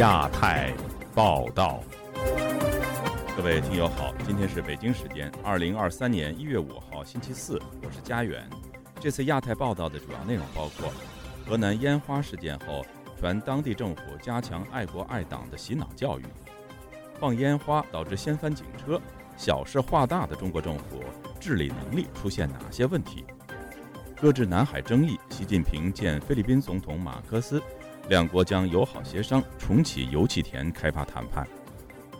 亚太报道，各位听友好，今天是北京时间二零二三年一月五号星期四，我是佳远。这次亚太报道的主要内容包括：河南烟花事件后，传当地政府加强爱国爱党的洗脑教育；放烟花导致掀翻警车，小事化大的中国政府治理能力出现哪些问题？搁置南海争议，习近平见菲律宾总统马科斯。两国将友好协商，重启油气田开发谈判。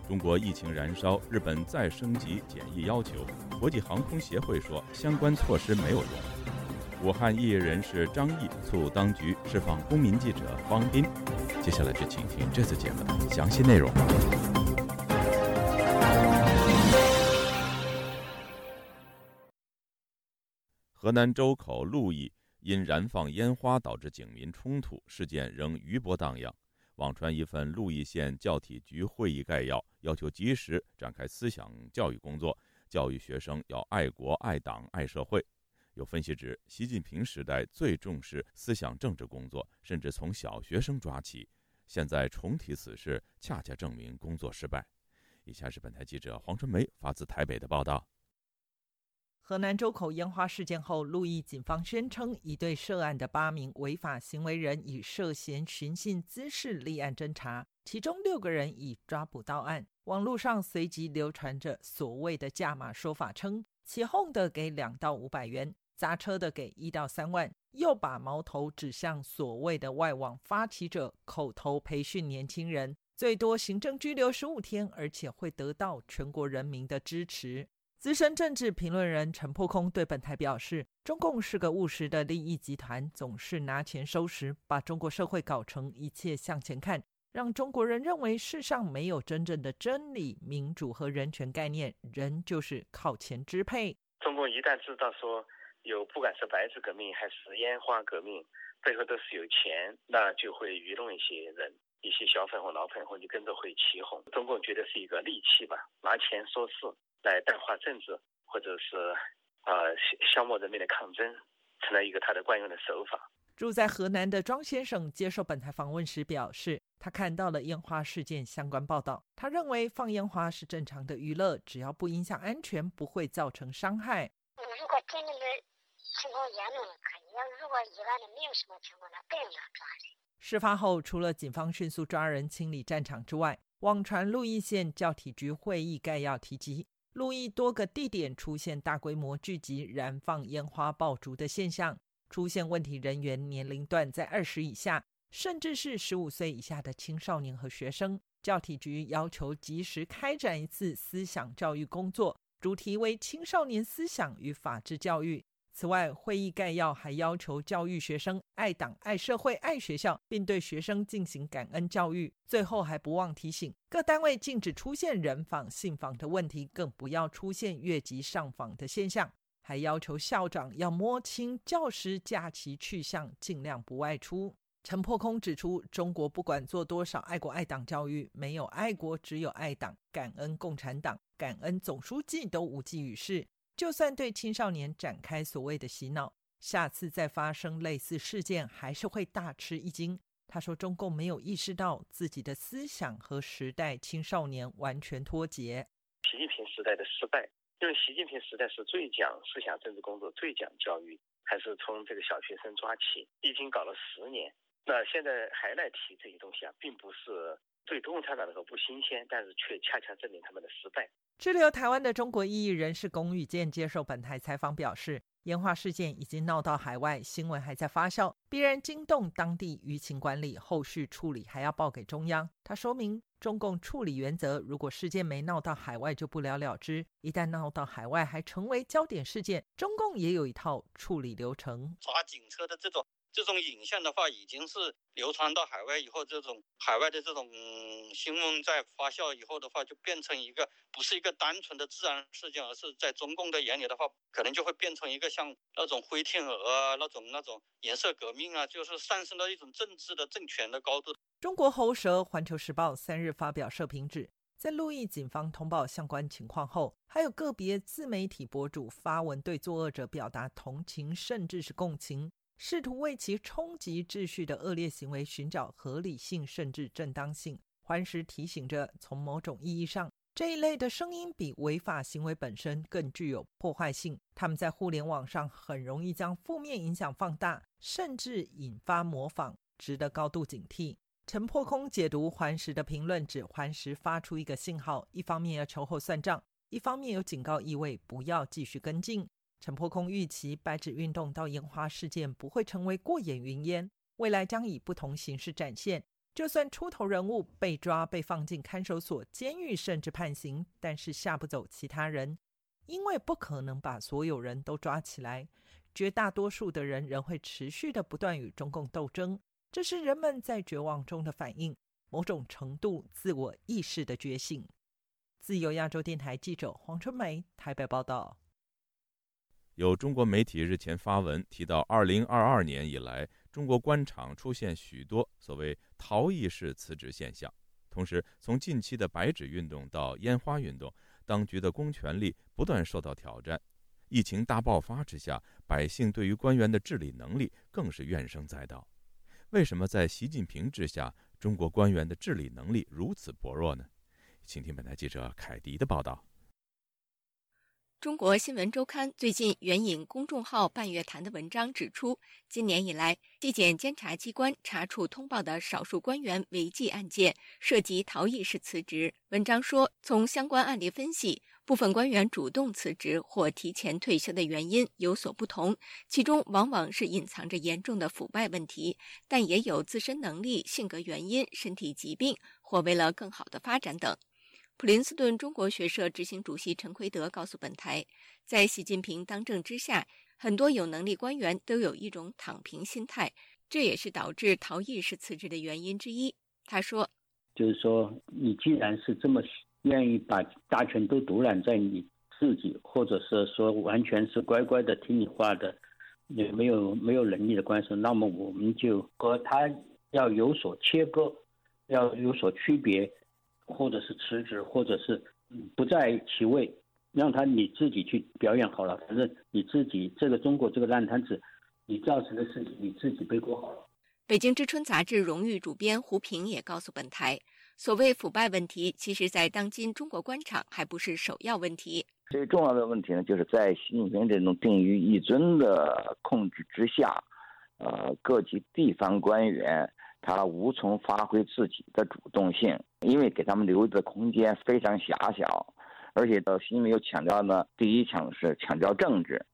中国疫情燃烧，日本再升级检疫要求。国际航空协会说，相关措施没有用。武汉异议人士张毅促当局释放公民记者方斌。接下来就请听这次节目的详细内容。河南周口鹿邑。因燃放烟花导致警民冲突事件仍余波荡漾，网传一份鹿邑县教体局会议概要，要求及时展开思想教育工作，教育学生要爱国、爱党、爱社会。有分析指，习近平时代最重视思想政治工作，甚至从小学生抓起。现在重提此事，恰恰证明工作失败。以下是本台记者黄春梅发自台北的报道。河南周口烟花事件后，鹿邑警方宣称已对涉案的八名违法行为人以涉嫌寻衅滋事立案侦查，其中六个人已抓捕到案。网络上随即流传着所谓的价码说法，称起哄的给两到五百元，砸车的给一到三万，又把矛头指向所谓的外网发起者，口头培训年轻人，最多行政拘留十五天，而且会得到全国人民的支持。资深政治评论人陈破空对本台表示：“中共是个务实的利益集团，总是拿钱收拾，把中国社会搞成一切向前看，让中国人认为世上没有真正的真理、民主和人权概念，人就是靠钱支配。中共一旦知道说有不管是白纸革命还是烟花革命，背后都是有钱，那就会愚弄一些人，一些小粉红、老粉红就跟着会起哄。中共觉得是一个利器吧，拿钱说事。”来淡化政治，或者是呃消磨人民的抗争，成了一个他的惯用的手法。住在河南的庄先生接受本台访问时表示，他看到了烟花事件相关报道，他认为放烟花是正常的娱乐，只要不影响安全，不会造成伤害。如果真的情况严重了可以；要如果一般的没有什么情况，那不用抓人。事发后，除了警方迅速抓人清理战场之外，网传鹿邑县教体局会议概要提及。路易多个地点出现大规模聚集、燃放烟花爆竹的现象，出现问题人员年龄段在二十以下，甚至是十五岁以下的青少年和学生。教体局要求及时开展一次思想教育工作，主题为青少年思想与法治教育。此外，会议概要还要求教育学生爱党、爱社会、爱学校，并对学生进行感恩教育。最后还不忘提醒各单位禁止出现人访、信访的问题，更不要出现越级上访的现象。还要求校长要摸清教师假期去向，尽量不外出。陈破空指出，中国不管做多少爱国爱党教育，没有爱国，只有爱党。感恩共产党、感恩总书记都无济于事。就算对青少年展开所谓的洗脑，下次再发生类似事件，还是会大吃一惊。他说，中共没有意识到自己的思想和时代青少年完全脱节。习近平时代的失败，因为习近平时代是最讲思想政治工作、最讲教育，还是从这个小学生抓起，已经搞了十年。那现在还来提这些东西啊，并不是。对共产党来说不新鲜，但是却恰恰证明他们的失败。滞留台湾的中国异议人士龚宇健接受本台采访表示，烟花事件已经闹到海外，新闻还在发酵，必然惊动当地舆情管理，后续处理还要报给中央。他说明中共处理原则：如果事件没闹到海外，就不了了之；一旦闹到海外，还成为焦点事件，中共也有一套处理流程。抓警车的这种。这种影像的话，已经是流传到海外以后，这种海外的这种新闻在发酵以后的话，就变成一个不是一个单纯的自然事件，而是在中共的眼里的话，可能就会变成一个像那种灰天鹅啊，那种那种颜色革命啊，就是上升到一种政治的政权的高度。中国喉舌《环球时报》三日发表社评指，在路易警方通报相关情况后，还有个别自媒体博主发文对作恶者表达同情，甚至是共情。试图为其冲击秩序的恶劣行为寻找合理性甚至正当性，环时提醒着，从某种意义上，这一类的声音比违法行为本身更具有破坏性。他们在互联网上很容易将负面影响放大，甚至引发模仿，值得高度警惕。陈破空解读环时的评论，指环时发出一个信号，一方面要秋后算账，一方面有警告意味，不要继续跟进。陈破空预期白纸运动到烟花事件不会成为过眼云烟，未来将以不同形式展现。就算出头人物被抓、被放进看守所、监狱，甚至判刑，但是吓不走其他人，因为不可能把所有人都抓起来，绝大多数的人仍会持续的不断与中共斗争。这是人们在绝望中的反应，某种程度自我意识的觉醒。自由亚洲电台记者黄春梅台北报道。有中国媒体日前发文提到，二零二二年以来，中国官场出现许多所谓逃逸式辞职现象。同时，从近期的白纸运动到烟花运动，当局的公权力不断受到挑战。疫情大爆发之下，百姓对于官员的治理能力更是怨声载道。为什么在习近平之下，中国官员的治理能力如此薄弱呢？请听本台记者凯迪的报道。中国新闻周刊最近援引公众号“半月谈”的文章指出，今年以来，纪检监察机关查处通报的少数官员违纪案件涉及逃逸式辞职。文章说，从相关案例分析。部分官员主动辞职或提前退休的原因有所不同，其中往往是隐藏着严重的腐败问题，但也有自身能力、性格原因、身体疾病或为了更好的发展等。普林斯顿中国学社执行主席陈奎德告诉本台，在习近平当政之下，很多有能力官员都有一种躺平心态，这也是导致逃逸是辞职的原因之一。他说：“就是说，你既然是这么。”愿意把大权都独揽在你自己，或者是说完全是乖乖的听你话的，也没有没有能力的官司，那么我们就和他要有所切割，要有所区别，或者是辞职，或者是不在其位，让他你自己去表演好了。反正你自己这个中国这个烂摊子，你造成的事情你自己背锅好了。北京之春杂志荣誉主编胡平也告诉本台。所谓腐败问题，其实，在当今中国官场还不是首要问题。最重要的问题呢，就是在习近平这种定于一尊的控制之下，呃，各级地方官员他无从发挥自己的主动性，因为给他们留的空间非常狭小，而且到习近平又强调呢，第一强是强调政治，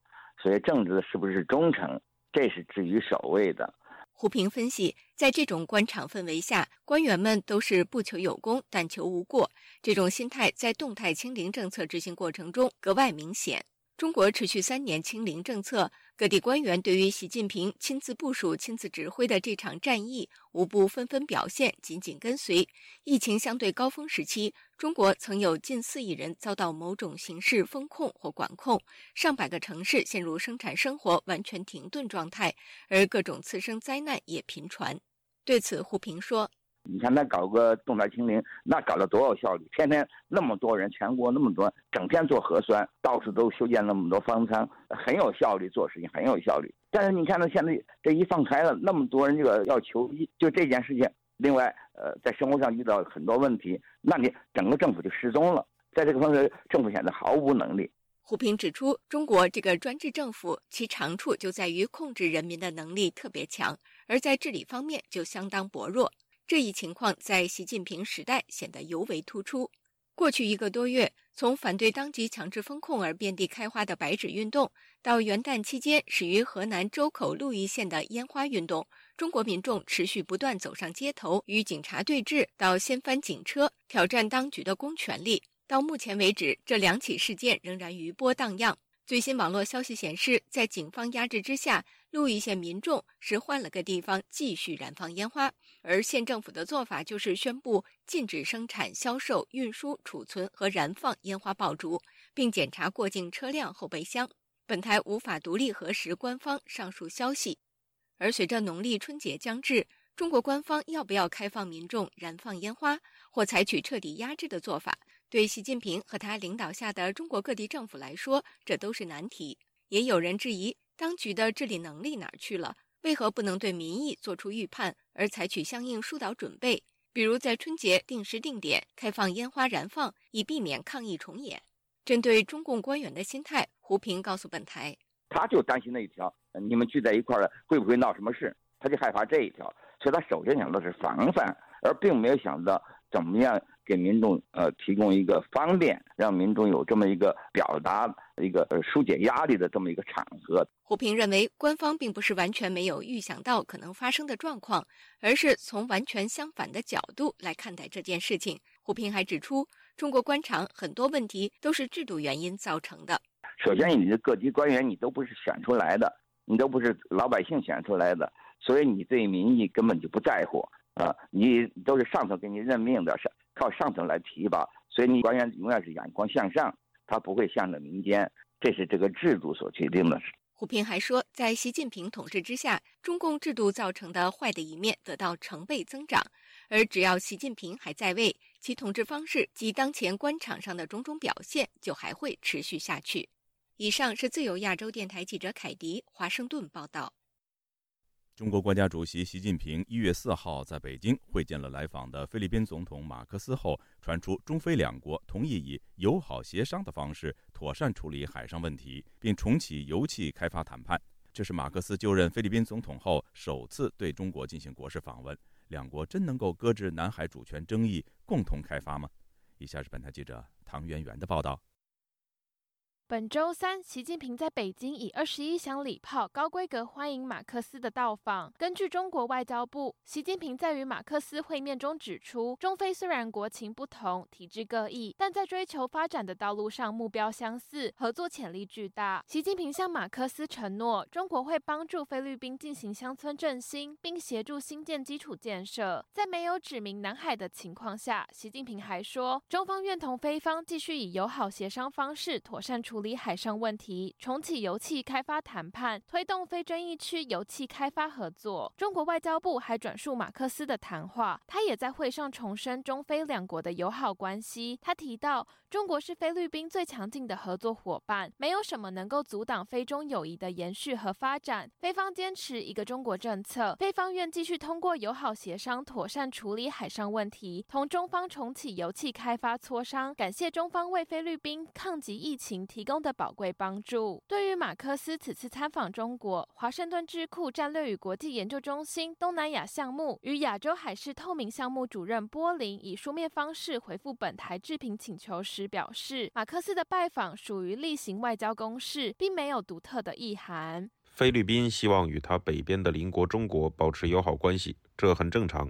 所以政治是不是忠诚，这是置于首位的。胡平分析，在这种官场氛围下，官员们都是不求有功，但求无过。这种心态在动态清零政策执行过程中格外明显。中国持续三年清零政策，各地官员对于习近平亲自部署、亲自指挥的这场战役，无不纷纷表现，紧紧跟随。疫情相对高峰时期，中国曾有近四亿人遭到某种形式封控或管控，上百个城市陷入生产生活完全停顿状态，而各种次生灾难也频传。对此，胡平说。你看，那搞个动态清零，那搞了多少效率？天天那么多人，全国那么多，整天做核酸，到处都修建那么多方舱，很有效率，做事情很有效率。但是你看，到现在这一放开了，那么多人这个要求医，就这件事情。另外，呃，在生活上遇到很多问题，那你整个政府就失踪了。在这个方面，政府显得毫无能力。胡平指出，中国这个专制政府，其长处就在于控制人民的能力特别强，而在治理方面就相当薄弱。这一情况在习近平时代显得尤为突出。过去一个多月，从反对当局强制封控而遍地开花的白纸运动，到元旦期间始于河南周口鹿邑县的烟花运动，中国民众持续不断走上街头与警察对峙，到掀翻警车挑战当局的公权力。到目前为止，这两起事件仍然余波荡漾。最新网络消息显示，在警方压制之下。鹿邑县民众是换了个地方继续燃放烟花，而县政府的做法就是宣布禁止生产、销售、运输、储存和燃放烟花爆竹，并检查过境车辆后备箱。本台无法独立核实官方上述消息。而随着农历春节将至，中国官方要不要开放民众燃放烟花，或采取彻底压制的做法，对习近平和他领导下的中国各地政府来说，这都是难题。也有人质疑。当局的治理能力哪儿去了？为何不能对民意做出预判，而采取相应疏导准备？比如在春节定时定点开放烟花燃放，以避免抗议重演。针对中共官员的心态，胡平告诉本台：“他就担心那一条，你们聚在一块儿会不会闹什么事？他就害怕这一条，所以他首先想到是防范，而并没有想到怎么样。”给民众呃提供一个方便，让民众有这么一个表达、一个疏解压力的这么一个场合。胡平认为，官方并不是完全没有预想到可能发生的状况，而是从完全相反的角度来看待这件事情。胡平还指出，中国官场很多问题都是制度原因造成的。首先，你的各级官员你都不是选出来的，你都不是老百姓选出来的，所以你对民意根本就不在乎啊！你都是上头给你任命的，是。靠上头来提拔，所以你官员永远是眼光向上，他不会向着民间，这是这个制度所决定的。胡平还说，在习近平统治之下，中共制度造成的坏的一面得到成倍增长，而只要习近平还在位，其统治方式及当前官场上的种种表现就还会持续下去。以上是自由亚洲电台记者凯迪华盛顿报道。中国国家主席习近平一月四号在北京会见了来访的菲律宾总统马克思后，传出中菲两国同意以友好协商的方式妥善处理海上问题，并重启油气开发谈判。这是马克思就任菲律宾总统后首次对中国进行国事访问。两国真能够搁置南海主权争议，共同开发吗？以下是本台记者唐媛媛的报道。本周三，习近平在北京以二十一响礼炮高规格欢迎马克思的到访。根据中国外交部，习近平在与马克思会面中指出，中非虽然国情不同、体制各异，但在追求发展的道路上目标相似，合作潜力巨大。习近平向马克思承诺，中国会帮助菲律宾进行乡村振兴，并协助新建基础建设。在没有指明南海的情况下，习近平还说，中方愿同菲方继续以友好协商方式妥善处。处理海上问题，重启油气开发谈判，推动非争议区油气开发合作。中国外交部还转述马克思的谈话，他也在会上重申中菲两国的友好关系。他提到，中国是菲律宾最强劲的合作伙伴，没有什么能够阻挡菲中友谊的延续和发展。菲方坚持一个中国政策，菲方愿继续通过友好协商妥善处理海上问题，同中方重启油气开发磋商。感谢中方为菲律宾抗击疫情提。供的宝贵帮助。对于马克思此次参访中国，华盛顿智库战略与国际研究中心东南亚项目与亚洲海事透明项目主任波林以书面方式回复本台置评请求时表示，马克思的拜访属于例行外交公事，并没有独特的意涵。菲律宾希望与他北边的邻国中国保持友好关系，这很正常。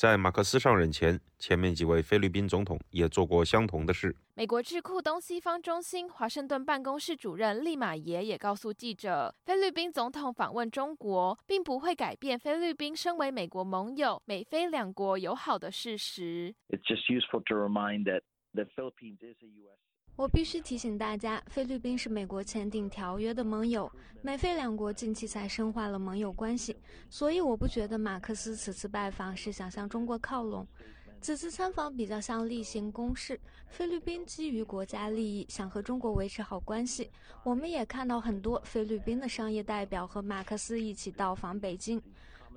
在马克思上任前，前面几位菲律宾总统也做过相同的事。美国智库东西方中心华盛顿办公室主任利马耶也告诉记者，菲律宾总统访问中国，并不会改变菲律宾身为美国盟友、美菲两国友好的事实。It's just useful to remind that the Philippines is a U.S. 我必须提醒大家，菲律宾是美国签订条约的盟友，美菲两国近期才深化了盟友关系，所以我不觉得马克思此次拜访是想向中国靠拢。此次参访比较像例行公事，菲律宾基于国家利益想和中国维持好关系。我们也看到很多菲律宾的商业代表和马克思一起到访北京。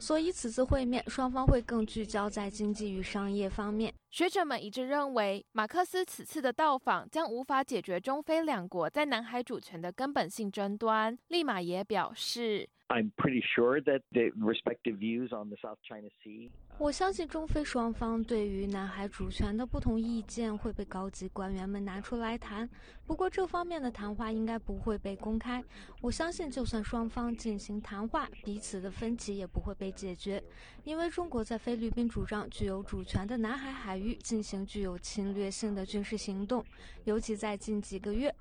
所以，此次会面双方会更聚焦在经济与商业方面。学者们一致认为，马克思此次的到访将无法解决中非两国在南海主权的根本性争端。利马也表示。I'm pretty sure that the respective views on the South China Sea. 我相信中非双方对于南海主权的不同意见会被高级官员们拿出来谈。不过这方面的谈话应该不会被公开。我相信，就算双方进行谈话，彼此的分歧也不会被解决，因为中国在菲律宾主张具有主权的南海海域进行具有侵略性的军事行动，尤其在近几个月。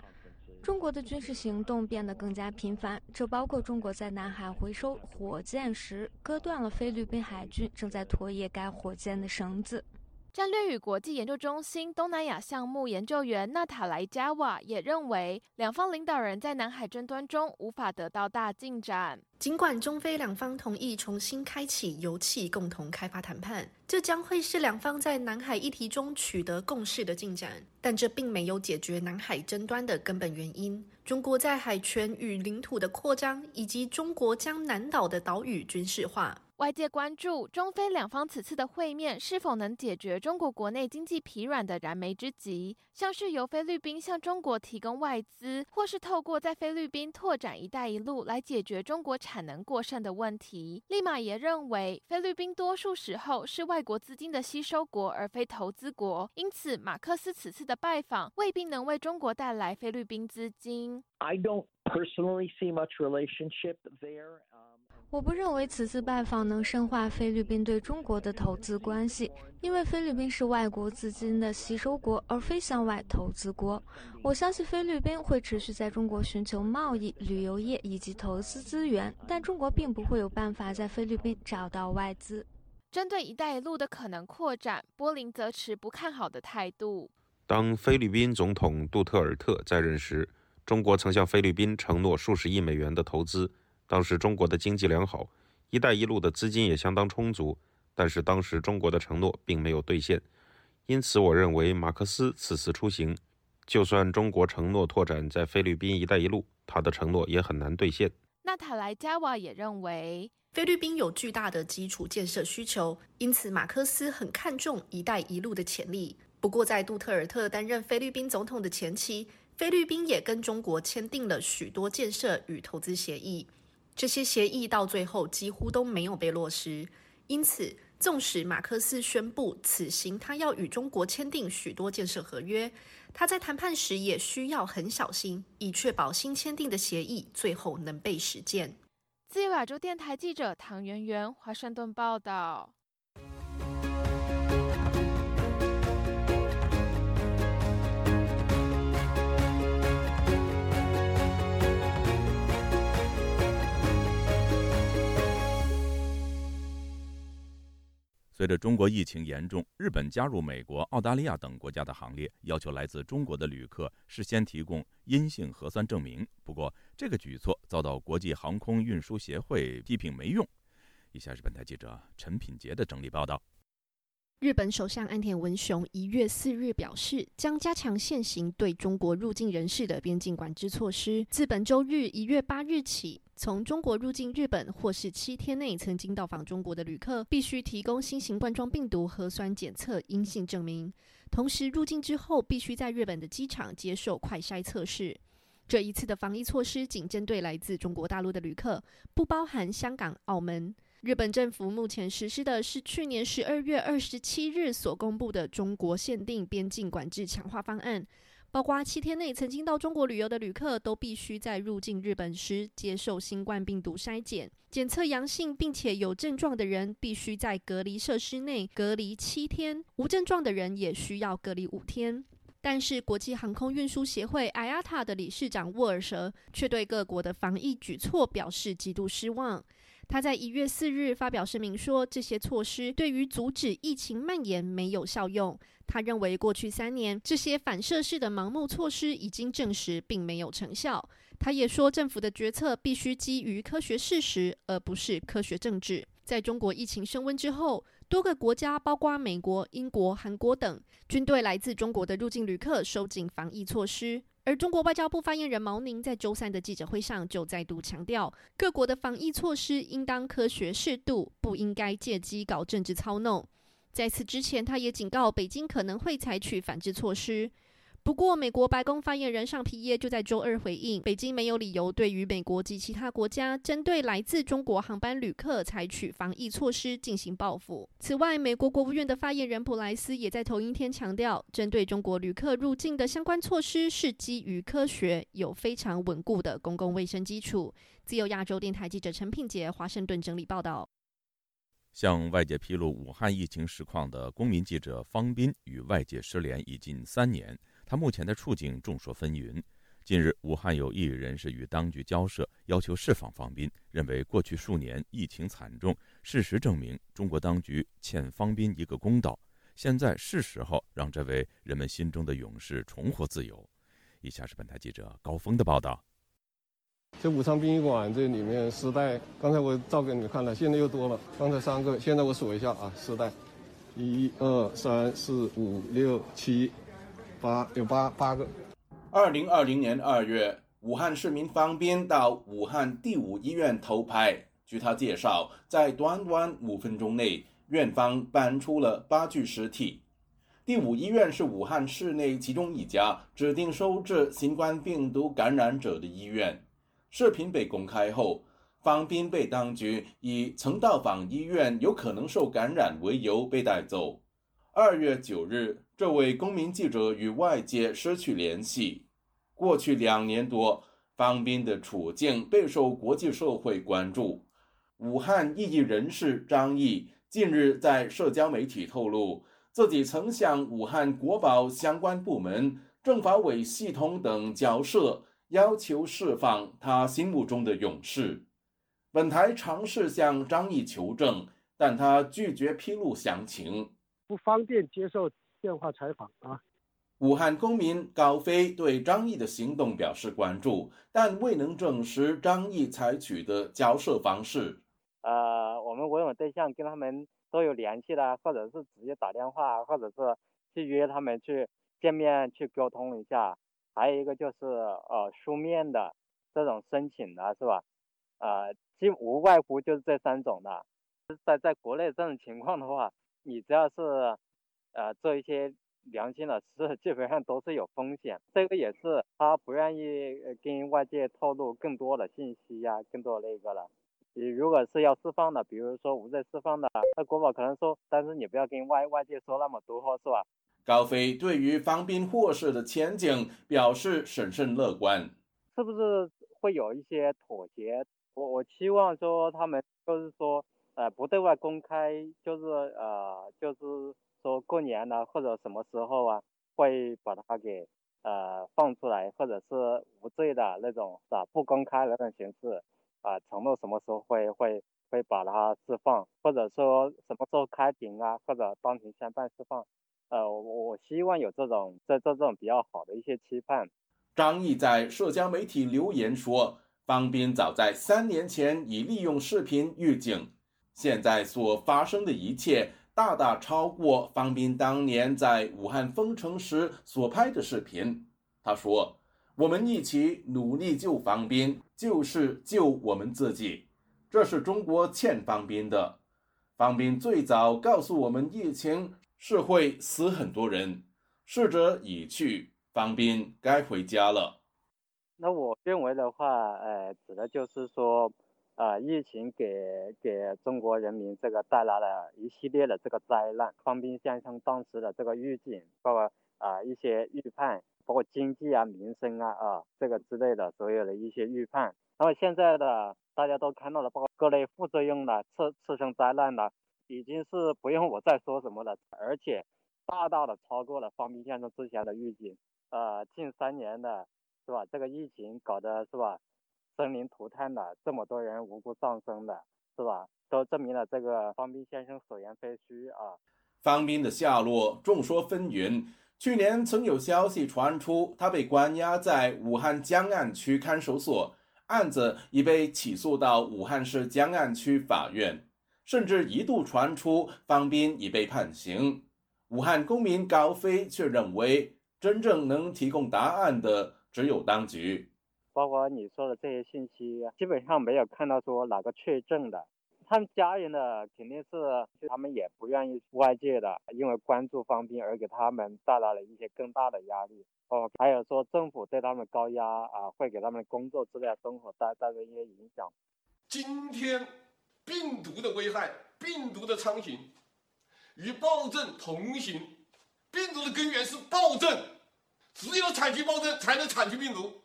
中国的军事行动变得更加频繁，这包括中国在南海回收火箭时割断了菲律宾海军正在拖曳该火箭的绳子。战略与国际研究中心东南亚项目研究员纳塔莱加瓦也认为，两方领导人在南海争端中无法得到大进展。尽管中非两方同意重新开启油气共同开发谈判，这将会是两方在南海议题中取得共识的进展，但这并没有解决南海争端的根本原因：中国在海权与领土的扩张，以及中国将南岛的岛屿军事化。外界关注中非两方此次的会面是否能解决中国国内经济疲软的燃眉之急，像是由菲律宾向中国提供外资，或是透过在菲律宾拓展“一带一路”来解决中国产能过剩的问题。利马也认为，菲律宾多数时候是外国资金的吸收国，而非投资国，因此马克思此次的拜访未必能为中国带来菲律宾资金。I don't personally see much relationship there. 我不认为此次拜访能深化菲律宾对中国的投资关系，因为菲律宾是外国资金的吸收国，而非向外投资国。我相信菲律宾会持续在中国寻求贸易、旅游业以及投资资源，但中国并不会有办法在菲律宾找到外资。针对“一带一路”的可能扩展，波林则持不看好的态度。当菲律宾总统杜特尔特在任时，中国曾向菲律宾承诺数十亿美元的投资。当时中国的经济良好，“一带一路”的资金也相当充足，但是当时中国的承诺并没有兑现。因此，我认为马克思此次出行，就算中国承诺拓展在菲律宾“一带一路”，他的承诺也很难兑现。纳塔莱加瓦也认为，菲律宾有巨大的基础建设需求，因此马克思很看重“一带一路”的潜力。不过，在杜特尔特担任菲律宾总统的前期，菲律宾也跟中国签订了许多建设与投资协议。这些协议到最后几乎都没有被落实，因此，纵使马克思宣布此行他要与中国签订许多建设合约，他在谈判时也需要很小心，以确保新签订的协议最后能被实践。自由亚洲电台记者唐媛媛，华盛顿报道。随着中国疫情严重，日本加入美国、澳大利亚等国家的行列，要求来自中国的旅客事先提供阴性核酸证明。不过，这个举措遭到国际航空运输协会批评没用。以下是本台记者陈品杰的整理报道。日本首相安田文雄一月四日表示，将加强现行对中国入境人士的边境管制措施。自本周日一月八日起，从中国入境日本或是七天内曾经到访中国的旅客，必须提供新型冠状病毒核酸检测阴性证明。同时，入境之后必须在日本的机场接受快筛测试。这一次的防疫措施仅针对来自中国大陆的旅客，不包含香港、澳门。日本政府目前实施的是去年十二月二十七日所公布的中国限定边境管制强化方案，包括七天内曾经到中国旅游的旅客都必须在入境日本时接受新冠病毒筛检，检测阳性并且有症状的人必须在隔离设施内隔离七天，无症状的人也需要隔离五天。但是，国际航空运输协会 IATA 的理事长沃尔舍却对各国的防疫举措表示极度失望。他在一月四日发表声明说，这些措施对于阻止疫情蔓延没有效用。他认为，过去三年这些反射式的盲目措施已经证实并没有成效。他也说，政府的决策必须基于科学事实，而不是科学政治。在中国疫情升温之后，多个国家，包括美国、英国、韩国等，均对来自中国的入境旅客收紧防疫措施。而中国外交部发言人毛宁在周三的记者会上就再度强调，各国的防疫措施应当科学适度，不应该借机搞政治操弄。在此之前，他也警告北京可能会采取反制措施。不过，美国白宫发言人尚皮耶就在周二回应，北京没有理由对于美国及其他国家针对来自中国航班旅客采取防疫措施进行报复。此外，美国国务院的发言人普莱斯也在头一天强调，针对中国旅客入境的相关措施是基于科学，有非常稳固的公共卫生基础。自由亚洲电台记者陈品杰华盛顿整理报道。向外界披露武汉疫情实况的公民记者方斌与外界失联已近三年。他目前的处境众说纷纭。近日，武汉有异议人士与当局交涉，要求释放方斌，认为过去数年疫情惨重，事实证明中国当局欠方斌一个公道。现在是时候让这位人们心中的勇士重获自由。以下是本台记者高峰的报道。这武昌殡仪馆这里面尸袋，刚才我照给你们看了，现在又多了。刚才三个，现在我数一下啊，尸袋，一二三四五六七。八有八八个。二零二零年二月，武汉市民方斌到武汉第五医院偷拍，据他介绍，在短短五分钟内，院方搬出了八具尸体。第五医院是武汉市内其中一家指定收治新冠病毒感染者的医院。视频被公开后，方斌被当局以曾到访医院有可能受感染为由被带走。二月九日，这位公民记者与外界失去联系。过去两年多，方斌的处境备受国际社会关注。武汉异议人士张毅近日在社交媒体透露。自己曾向武汉国保相关部门、政法委系统等交涉，要求释放他心目中的勇士。本台尝试向张毅求证，但他拒绝披露详情，不方便接受电话采访啊。武汉公民高飞对张毅的行动表示关注，但未能证实张毅采取的交涉方式。呃，我们维稳对象跟他们。都有联系的，或者是直接打电话，或者是去约他们去见面去沟通一下。还有一个就是呃书面的这种申请的是吧？呃，基无外乎就是这三种的。在在国内这种情况的话，你只要是呃做一些良心的事，基本上都是有风险。这个也是他不愿意跟外界透露更多的信息呀，更多那个了。你如果是要释放的，比如说无罪释放的，那国宝可能说，但是你不要跟外外界说那么多，是吧？高飞对于方斌获释的前景表示审慎乐观，是不是会有一些妥协？我我期望说他们就是说，呃，不对外公开，就是呃，就是说过年了或者什么时候啊，会把他给呃放出来，或者是无罪的那种，是吧？不公开的那种形式。啊，承诺什么时候会会会把它释放，或者说什么时候开庭啊，或者当庭宣判释放，呃，我我希望有这种这这种比较好的一些期盼。张毅在社交媒体留言说，方斌早在三年前已利用视频预警，现在所发生的一切大大超过方斌当年在武汉封城时所拍的视频。他说。我们一起努力救方斌，就是救我们自己。这是中国欠方斌的。方斌最早告诉我们，疫情是会死很多人，逝者已去，方斌该回家了。那我认为的话，呃，指的就是说，啊，疫情给给中国人民这个带来了一系列的这个灾难。方斌先生当时的这个预警，包括啊一些预判。包括经济啊、民生啊、啊这个之类的所有的一些预判，那么现在的大家都看到了，包括各类副作用的、次次生灾难的，已经是不用我再说什么了，而且大大的超过了方斌先生之前的预警。呃，近三年的是吧？这个疫情搞的是吧？生灵涂炭的，这么多人无辜丧生的，是吧？都证明了这个方斌先生所言非虚啊。方斌的下落众说纷纭。去年曾有消息传出，他被关押在武汉江岸区看守所，案子已被起诉到武汉市江岸区法院，甚至一度传出方斌已被判刑。武汉公民高飞却认为，真正能提供答案的只有当局。包括你说的这些信息，基本上没有看到说哪个确证的。他们家人的肯定是，他们也不愿意外界的，因为关注方斌而给他们带来了一些更大的压力。哦，还有说政府对他们高压啊，会给他们的工作质量、生活带带来一些影响。今天，病毒的危害、病毒的猖獗与暴政同行。病毒的根源是暴政，只有铲去暴政，才能铲去病毒。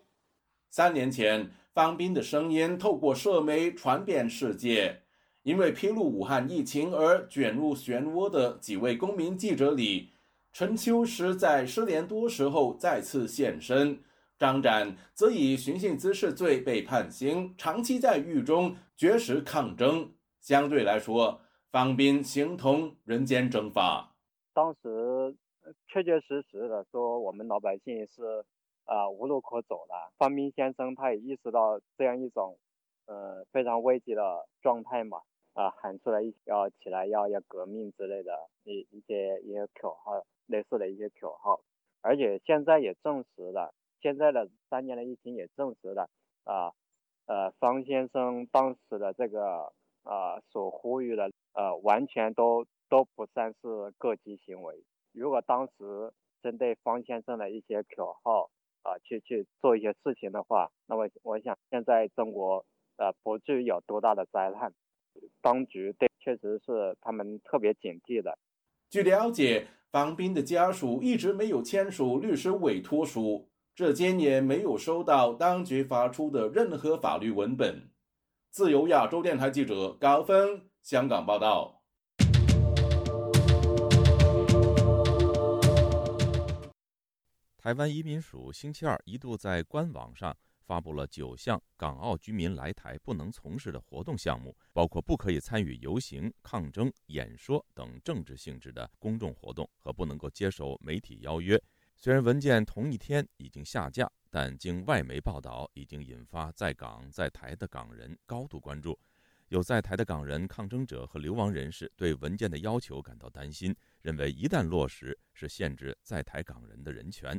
三年前，方斌的声音透过社媒传遍世界。因为披露武汉疫情而卷入漩涡的几位公民记者里，陈秋实在失联多时后再次现身，张展则以寻衅滋事罪被判刑，长期在狱中绝食抗争。相对来说，方斌形同人间蒸发。当时确确实实的说，我们老百姓是啊无路可走了。方斌先生他也意识到这样一种呃非常危急的状态嘛。啊，喊出来要起来要要革命之类的一一些一些口号，类似的一些口号，而且现在也证实了，现在的三年的疫情也证实了啊，呃，方先生当时的这个呃所呼吁的呃，完全都都不算是过激行为。如果当时针对方先生的一些口号啊，去去做一些事情的话，那么我想现在中国呃不至于有多大的灾难。当局对确实是他们特别警惕的。据了解，方斌的家属一直没有签署律师委托书，至今也没有收到当局发出的任何法律文本。自由亚洲电台记者高峰香港报道。台湾移民署星期二一度在官网上发布了九项港澳居民来台不能从事的活动项目，包括不可以参与游行、抗争、演说等政治性质的公众活动和不能够接受媒体邀约。虽然文件同一天已经下架，但经外媒报道，已经引发在港在台的港人高度关注。有在台的港人、抗争者和流亡人士对文件的要求感到担心，认为一旦落实，是限制在台港人的人权。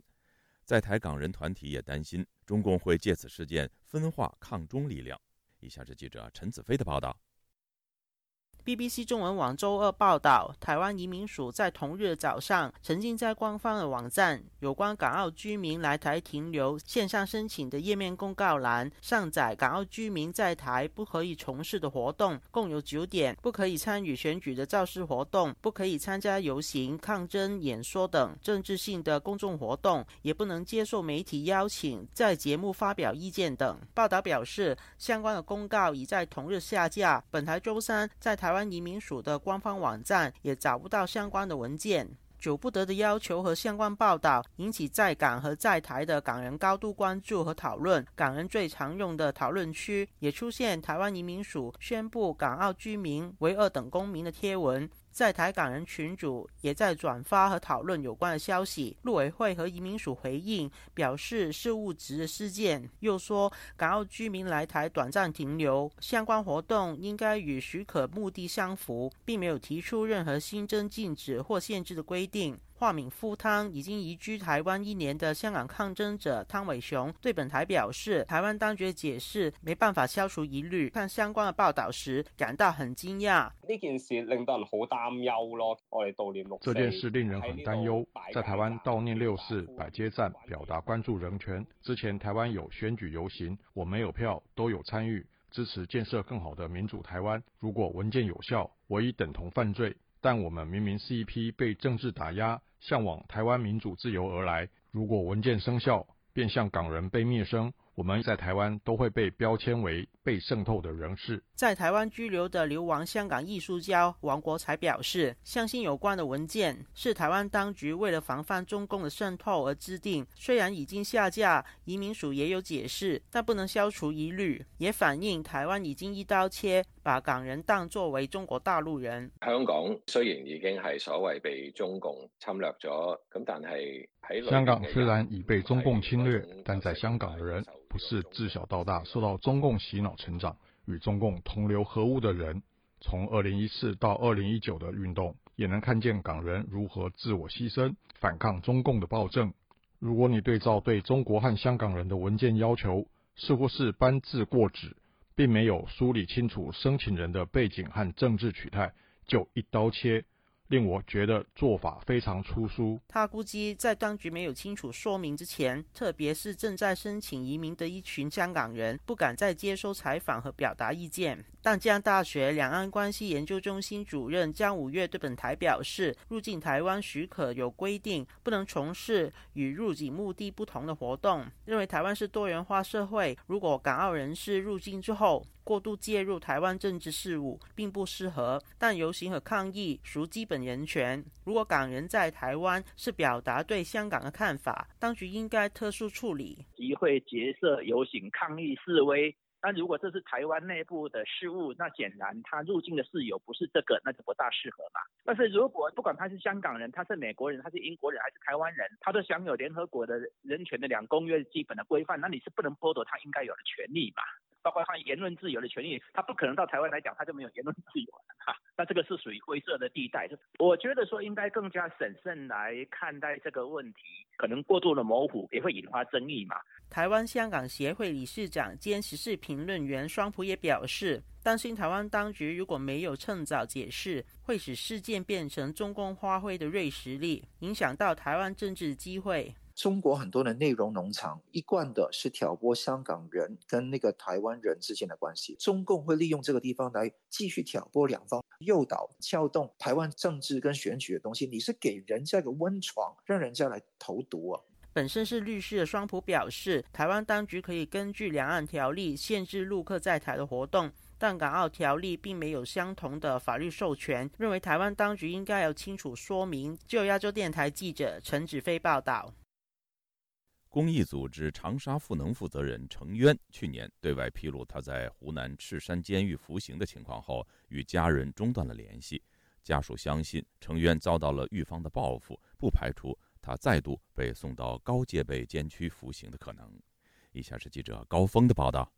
在台港人团体也担心，中共会借此事件分化抗中力量。以下是记者陈子飞的报道。BBC 中文网周二报道，台湾移民署在同日早上，曾经在官方的网站有关港澳居民来台停留线上申请的页面公告栏上载港澳居民在台不可以从事的活动，共有九点：不可以参与选举的造势活动，不可以参加游行、抗争、演说等政治性的公众活动，也不能接受媒体邀请在节目发表意见等。报道表示，相关的公告已在同日下架。本台周三在台湾。台湾移民署的官方网站也找不到相关的文件，久不得的要求和相关报道引起在港和在台的港人高度关注和讨论。港人最常用的讨论区也出现台湾移民署宣布港澳居民为二等公民的贴文。在台港人群组也在转发和讨论有关的消息。陆委会和移民署回应表示是误植的事件，又说港澳居民来台短暂停留相关活动应该与许可目的相符，并没有提出任何新增禁止或限制的规定。化敏夫汤已经移居台湾一年的香港抗争者汤伟雄对本台表示，台湾当局解释没办法消除疑虑。看相关的报道时，感到很惊讶。呢件事令到人好担忧咯。我哋悼念六这件事令人很担忧。在台湾悼念六四，百街站表达关注人权。之前台湾有选举游行，我没有票，都有参与，支持建设更好的民主台湾。如果文件有效，我已等同犯罪。但我们明明是一批被政治打压。向往台湾民主自由而来。如果文件生效，便像港人被灭声。我们在台湾都会被标签为被渗透的人士。在台湾居留的流亡香港艺术家王国才表示，相信有关的文件是台湾当局为了防范中共的渗透而制定。虽然已经下架，移民署也有解释，但不能消除疑虑，也反映台湾已经一刀切，把港人当作为中国大陆人。香港虽然已经係所謂被中共侵略咗，咁但係喺香港虽然已被中共侵略，但在香港的人。不是自小到大受到中共洗脑成长，与中共同流合污的人。从二零一四到二零一九的运动，也能看见港人如何自我牺牲，反抗中共的暴政。如果你对照对中国和香港人的文件要求，似乎是搬字过纸，并没有梳理清楚申请人的背景和政治取态，就一刀切。令我觉得做法非常粗疏。他估计，在当局没有清楚说明之前，特别是正在申请移民的一群香港人，不敢再接受采访和表达意见。淡江大学两岸关系研究中心主任江武月对本台表示，入境台湾许可有规定，不能从事与入境目的不同的活动。认为台湾是多元化社会，如果港澳人士入境之后，过度介入台湾政治事务并不适合，但游行和抗议属基本人权。如果港人在台湾是表达对香港的看法，当局应该特殊处理。集会、结社、游行、抗议、示威。那如果这是台湾内部的事务，那显然他入境的事由不是这个，那就不大适合嘛。但是如果不管他是香港人，他是美国人，他是英国人，还是台湾人，他都享有联合国的人权的两公约基本的规范，那你是不能剥夺他应该有的权利嘛。包括他言论自由的权利，他不可能到台湾来讲他就没有言论自由哈。那这个是属于灰色的地带。我觉得说应该更加审慎来看待这个问题，可能过度的模糊也会引发争议嘛。台湾香港协会理事长兼时事评论员双普也表示，担心台湾当局如果没有趁早解释，会使事件变成中共发挥的锐实力，影响到台湾政治机会。中国很多的内容农场一贯的是挑拨香港人跟那个台湾人之间的关系，中共会利用这个地方来继续挑拨两方，诱导、撬动台湾政治跟选举的东西。你是给人家一个温床，让人家来投毒啊！本身是律师的双普表示，台湾当局可以根据两岸条例限制陆客在台的活动，但港澳条例并没有相同的法律授权，认为台湾当局应该要清楚说明。就亚洲电台记者陈子飞报道。公益组织长沙赋能负责人程渊去年对外披露他在湖南赤山监狱服刑的情况后，与家人中断了联系。家属相信程渊遭到了狱方的报复，不排除。他再度被送到高戒备监区服刑的可能。以下是记者高峰的报道：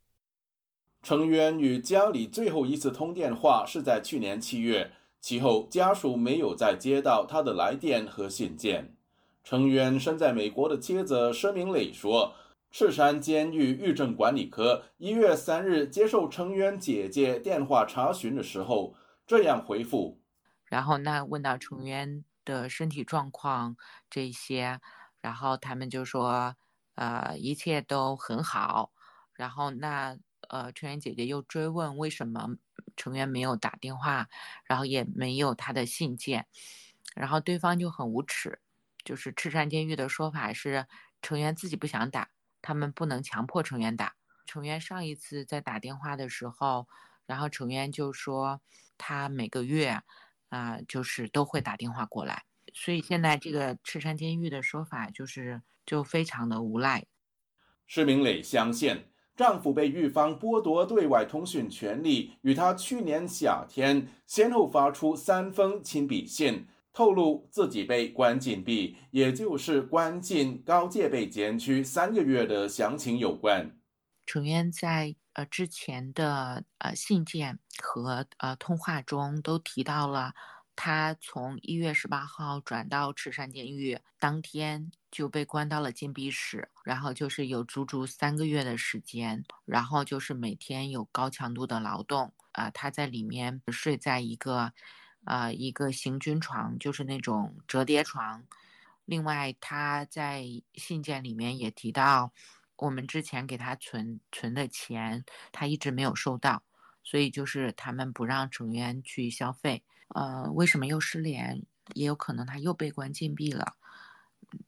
程渊与家里最后一次通电话是在去年七月，其后家属没有再接到他的来电和信件。成渊身在美国的妻子施明磊说：“赤山监狱狱政管理科一月三日接受成渊姐姐电话查询的时候，这样回复。然后那问到成渊。”的身体状况这些，然后他们就说，呃，一切都很好。然后那呃，成员姐姐又追问为什么成员没有打电话，然后也没有他的信件，然后对方就很无耻，就是赤山监狱的说法是成员自己不想打，他们不能强迫成员打。成员上一次在打电话的时候，然后成员就说他每个月。啊，就是都会打电话过来，所以现在这个赤山监狱的说法就是就非常的无赖。施明磊相信，丈夫被狱方剥夺对外通讯权利，与他去年夏天先后发出三封亲笔信，透露自己被关禁闭，也就是关进高戒备监区三个月的详情有关。成渊在呃之前的呃信件和呃通话中都提到了，他从一月十八号转到赤山监狱当天就被关到了禁闭室，然后就是有足足三个月的时间，然后就是每天有高强度的劳动啊，他在里面睡在一个呃一个行军床，就是那种折叠床。另外他在信件里面也提到。我们之前给他存存的钱，他一直没有收到，所以就是他们不让成员去消费。呃，为什么又失联？也有可能他又被关禁闭了。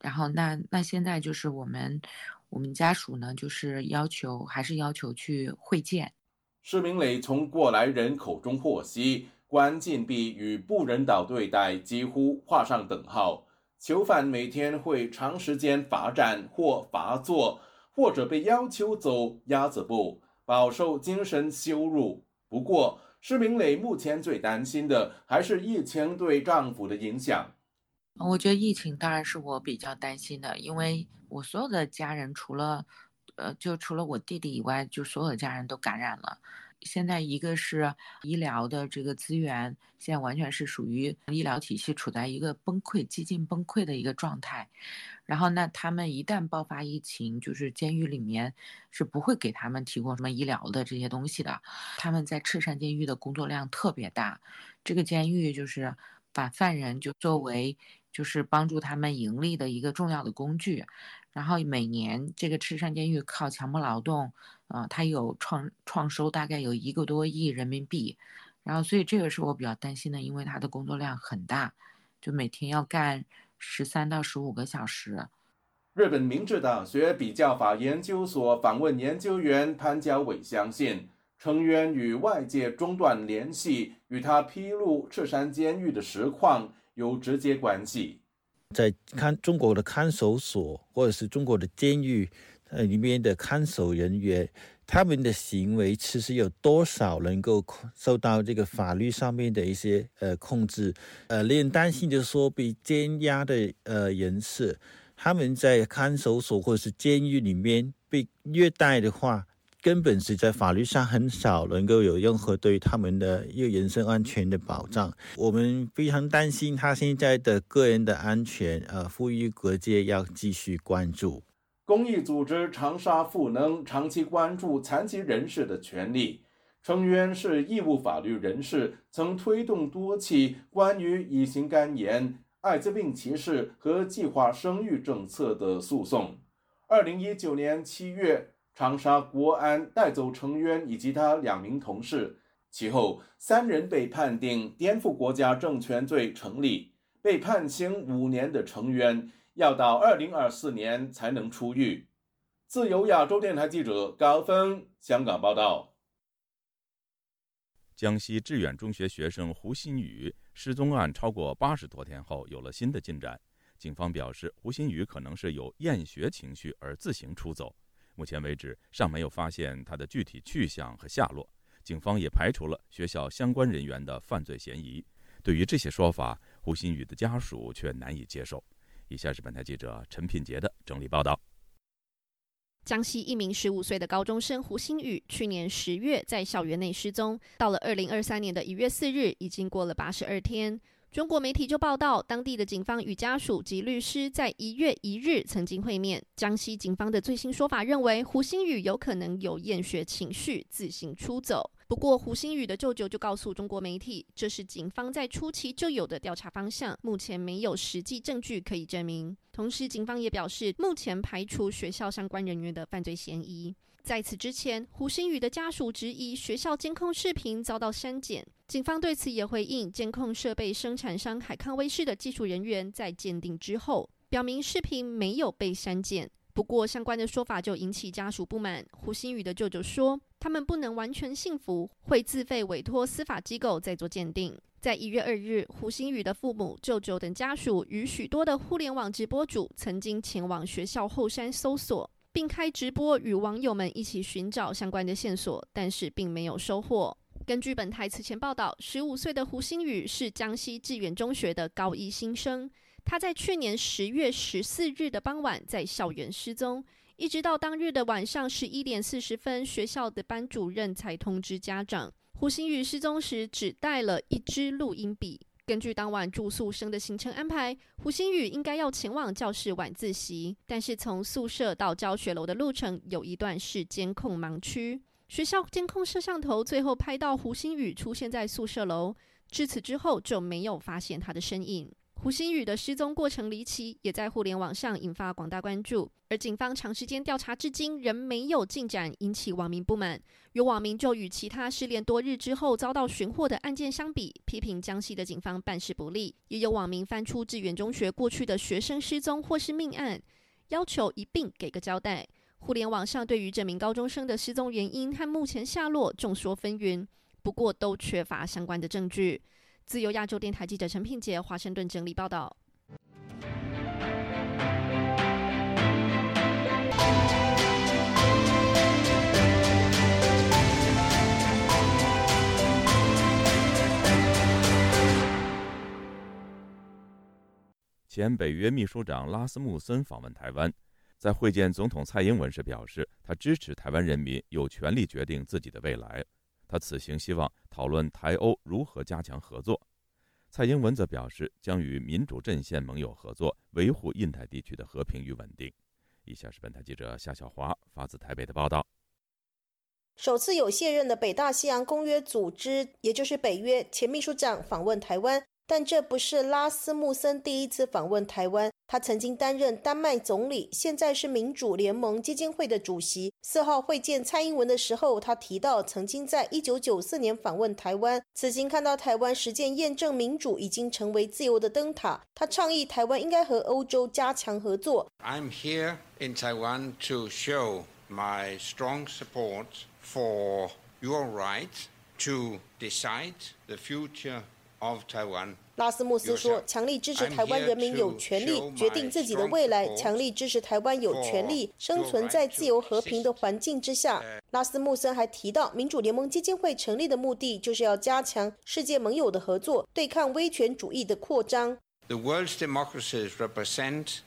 然后那那现在就是我们我们家属呢，就是要求还是要求去会见。施明磊从过来人口中获悉，关禁闭与不人道对待几乎画上等号。囚犯每天会长时间罚站或罚坐。或者被要求走鸭子步，饱受精神羞辱。不过，施明磊目前最担心的还是疫情对丈夫的影响。我觉得疫情当然是我比较担心的，因为我所有的家人除了，呃，就除了我弟弟以外，就所有的家人都感染了。现在一个是医疗的这个资源，现在完全是属于医疗体系处在一个崩溃、接近崩溃的一个状态。然后，那他们一旦爆发疫情，就是监狱里面是不会给他们提供什么医疗的这些东西的。他们在赤山监狱的工作量特别大，这个监狱就是把犯人就作为就是帮助他们盈利的一个重要的工具。然后每年这个赤山监狱靠强迫劳动。啊，它有创创收大概有一个多亿人民币，然后所以这个是我比较担心的，因为他的工作量很大，就每天要干十三到十五个小时。日本明治大学比较法研究所访问研究员潘家伟相信，成员与外界中断联系，与他披露赤山监狱的实况有直接关系。在看中国的看守所或者是中国的监狱。呃，里面的看守人员，他们的行为其实有多少能够受到这个法律上面的一些呃控制？呃，令人担心就是说，被监押的呃人士，他们在看守所或者是监狱里面被虐待的话，根本是在法律上很少能够有任何对他们的一个人身安全的保障。我们非常担心他现在的个人的安全，呃，呼吁各界要继续关注。公益组织长沙赋能长期关注残疾人士的权利，成员是义务法律人士，曾推动多起关于乙型肝炎、艾滋病歧视和计划生育政策的诉讼。二零一九年七月，长沙国安带走成员以及他两名同事，其后三人被判定颠覆国家政权罪成立，被判刑五年的成员。要到二零二四年才能出狱。自由亚洲电台记者高峰香港报道：江西致远中学学生胡新宇失踪案超过八十多天后有了新的进展。警方表示，胡新宇可能是有厌学情绪而自行出走。目前为止，尚没有发现他的具体去向和下落。警方也排除了学校相关人员的犯罪嫌疑。对于这些说法，胡新宇的家属却难以接受。以下是本台记者陈品杰的整理报道。江西一名十五岁的高中生胡新宇，去年十月在校园内失踪，到了二零二三年的一月四日，已经过了八十二天。中国媒体就报道，当地的警方与家属及律师在一月一日曾经会面。江西警方的最新说法认为，胡新宇有可能有厌学情绪，自行出走。不过，胡新宇的舅舅就告诉中国媒体，这是警方在初期就有的调查方向，目前没有实际证据可以证明。同时，警方也表示，目前排除学校相关人员的犯罪嫌疑。在此之前，胡新宇的家属质疑学校监控视频遭到删减，警方对此也回应，监控设备生产商海康威视的技术人员在鉴定之后，表明视频没有被删减。不过，相关的说法就引起家属不满。胡新宇的舅舅说，他们不能完全信服，会自费委托司法机构再做鉴定。在一月二日，胡新宇的父母、舅舅等家属与许多的互联网直播主曾经前往学校后山搜索，并开直播与网友们一起寻找相关的线索，但是并没有收获。根据本台此前报道，十五岁的胡新宇是江西致远中学的高一新生。他在去年十月十四日的傍晚在校园失踪，一直到当日的晚上十一点四十分，学校的班主任才通知家长。胡新宇失踪时只带了一支录音笔。根据当晚住宿生的行程安排，胡星宇应该要前往教室晚自习，但是从宿舍到教学楼的路程有一段是监控盲区。学校监控摄像头最后拍到胡星宇出现在宿舍楼，至此之后就没有发现他的身影。胡新宇的失踪过程离奇，也在互联网上引发广大关注。而警方长时间调查至今仍没有进展，引起网民不满。有网民就与其他失联多日之后遭到寻获的案件相比，批评江西的警方办事不力。也有网民翻出致远中学过去的学生失踪或是命案，要求一并给个交代。互联网上对于这名高中生的失踪原因和目前下落众说纷纭，不过都缺乏相关的证据。自由亚洲电台记者陈品杰华盛顿整理报道。前北约秘书长拉斯穆森访问台湾，在会见总统蔡英文时表示，他支持台湾人民有权利决定自己的未来。他此行希望讨论台欧如何加强合作。蔡英文则表示，将与民主阵线盟友合作，维护印太地区的和平与稳定。以下是本台记者夏小华发自台北的报道：首次有卸任的北大西洋公约组织，也就是北约前秘书长访问台湾。但这不是拉斯穆森第一次访问台湾。他曾经担任丹麦总理，现在是民主联盟基金会的主席。四号会见蔡英文的时候，他提到曾经在一九九四年访问台湾，此行看到台湾实践验证民主已经成为自由的灯塔。他倡议台湾应该和欧洲加强合作。I'm here in Taiwan to show my strong support for your right to decide the future of Taiwan. 拉斯穆斯说：“强力支持台湾人民有权利决定自己的未来，强力支持台湾有权利生存在自由和平的环境之下。”拉斯穆森还提到，民主联盟基金会成立的目的就是要加强世界盟友的合作，对抗威权主义的扩张。The world's democracies represent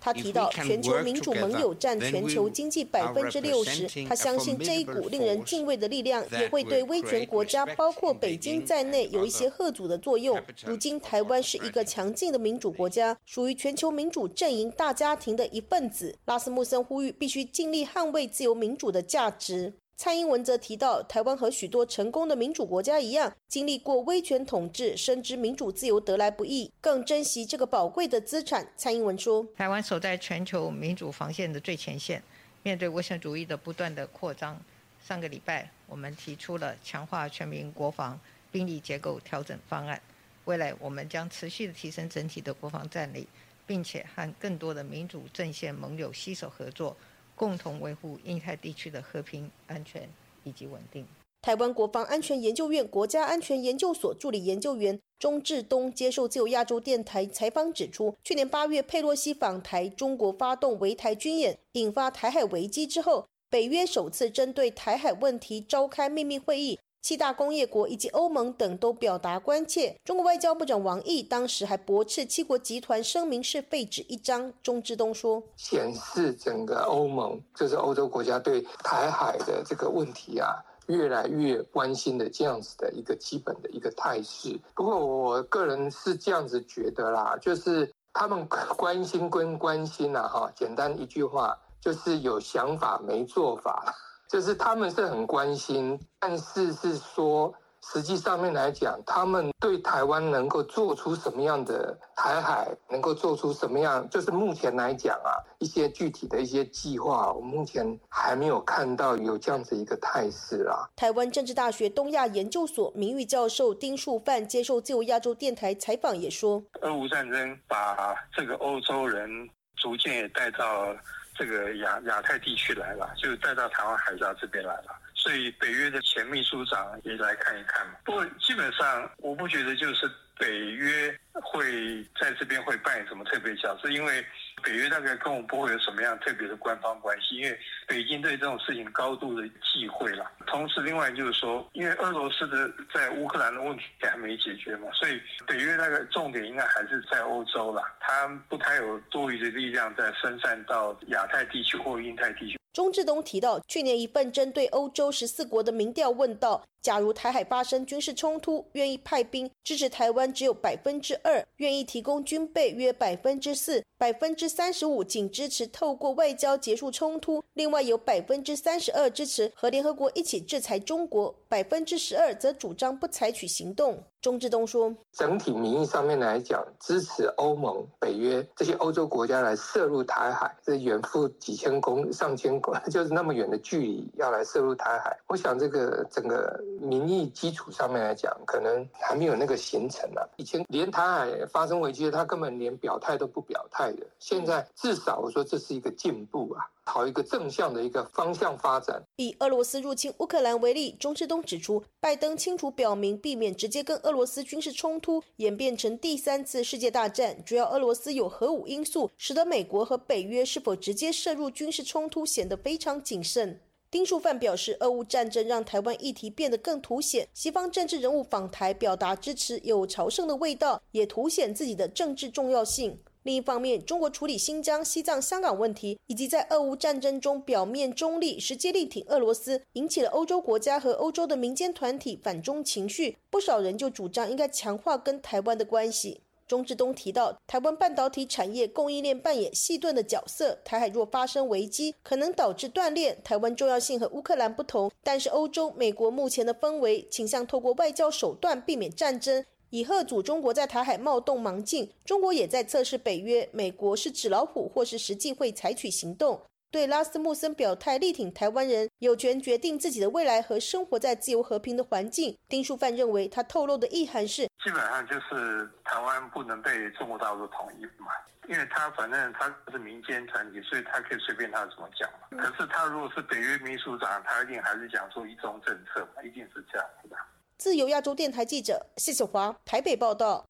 他提到，全球民主盟友占全球经济百分之六十。他相信这一股令人敬畏的力量，也会对威权国家，包括北京在内，有一些贺阻的作用。如今，台湾是一个强劲的民主国家，属于全球民主阵营大家庭的一份子。拉斯穆森呼吁，必须尽力捍卫自由民主的价值。蔡英文则提到，台湾和许多成功的民主国家一样，经历过威权统治，深知民主自由得来不易，更珍惜这个宝贵的资产。蔡英文说：“台湾守在全球民主防线的最前线，面对威权主义的不断的扩张。上个礼拜，我们提出了强化全民国防兵力结构调整方案。未来，我们将持续的提升整体的国防战力，并且和更多的民主阵线盟友携手合作。”共同维护印太地区的和平、安全以及稳定。台湾国防安全研究院国家安全研究所助理研究员钟志东接受自由亚洲电台采访指出，去年八月佩洛西访台，中国发动围台军演，引发台海危机之后，北约首次针对台海问题召开秘密会议。七大工业国以及欧盟等都表达关切。中国外交部长王毅当时还驳斥七国集团声明是废纸一张。钟志东说：“显示整个欧盟，就是欧洲国家对台海的这个问题啊，越来越关心的这样子的一个基本的一个态势。不过我个人是这样子觉得啦，就是他们关心归关心啊，哈，简单一句话就是有想法没做法。”就是他们是很关心，但是是说，实际上面来讲，他们对台湾能够做出什么样的台海，能够做出什么样，就是目前来讲啊，一些具体的一些计划，我目前还没有看到有这样子一个态势啊。台湾政治大学东亚研究所名誉教授丁树范接受自由亚洲电台采访也说，俄乌战争把这个欧洲人逐渐也带到。这个亚亚太地区来了，就带到台湾海峡这边来了，所以北约的前秘书长也来看一看。不过基本上，我不觉得就是北约会在这边会扮演什么特别角色，因为。北约大概跟我们不会有什么样特别的官方关系，因为北京对这种事情高度的忌讳了。同时，另外就是说，因为俄罗斯的在乌克兰的问题还没解决嘛，所以北约那个重点应该还是在欧洲了，它不太有多余的力量在分散到亚太地区或印太地区。钟志东提到，去年一份针对欧洲十四国的民调问到，假如台海发生军事冲突，愿意派兵支持台湾只有百分之二，愿意提供军备约百分之四，百分之三十五仅支持透过外交结束冲突，另外有百分之三十二支持和联合国一起制裁中国，百分之十二则主张不采取行动。钟志东说：“整体民意上面来讲，支持欧盟、北约这些欧洲国家来涉入台海，这远赴几千公、上千公，就是那么远的距离要来涉入台海。我想这个整个民意基础上面来讲，可能还没有那个形成啊。以前连台海发生危机，他根本连表态都不表态现在至少我说这是一个进步啊。”朝一个正向的一个方向发展。以俄罗斯入侵乌克兰为例，钟志东指出，拜登清楚表明，避免直接跟俄罗斯军事冲突演变成第三次世界大战，主要俄罗斯有核武因素，使得美国和北约是否直接涉入军事冲突显得非常谨慎。丁树范表示，俄乌战争让台湾议题变得更凸显，西方政治人物访台表达支持有朝圣的味道，也凸显自己的政治重要性。另一方面，中国处理新疆、西藏、香港问题，以及在俄乌战争中表面中立、实际力挺俄罗斯，引起了欧洲国家和欧洲的民间团体反中情绪。不少人就主张应该强化跟台湾的关系。钟志东提到，台湾半导体产业供应链扮演细盾的角色，台海若发生危机，可能导致断裂。台湾重要性和乌克兰不同，但是欧洲、美国目前的氛围倾向透过外交手段避免战争。以贺阻中国在台海冒动盲进，中国也在测试北约、美国是纸老虎，或是实际会采取行动。对拉斯穆森表态力挺台湾人有权决定自己的未来和生活在自由和平的环境。丁树范认为，他透露的意涵是，基本上就是台湾不能被中国大陆统一嘛，因为他反正他是民间团体，所以他可以随便他怎么讲嘛。可是他如果是北约秘书长，他一定还是讲出一中政策嘛，一定是这样子的。自由亚洲电台记者谢小华台北报道：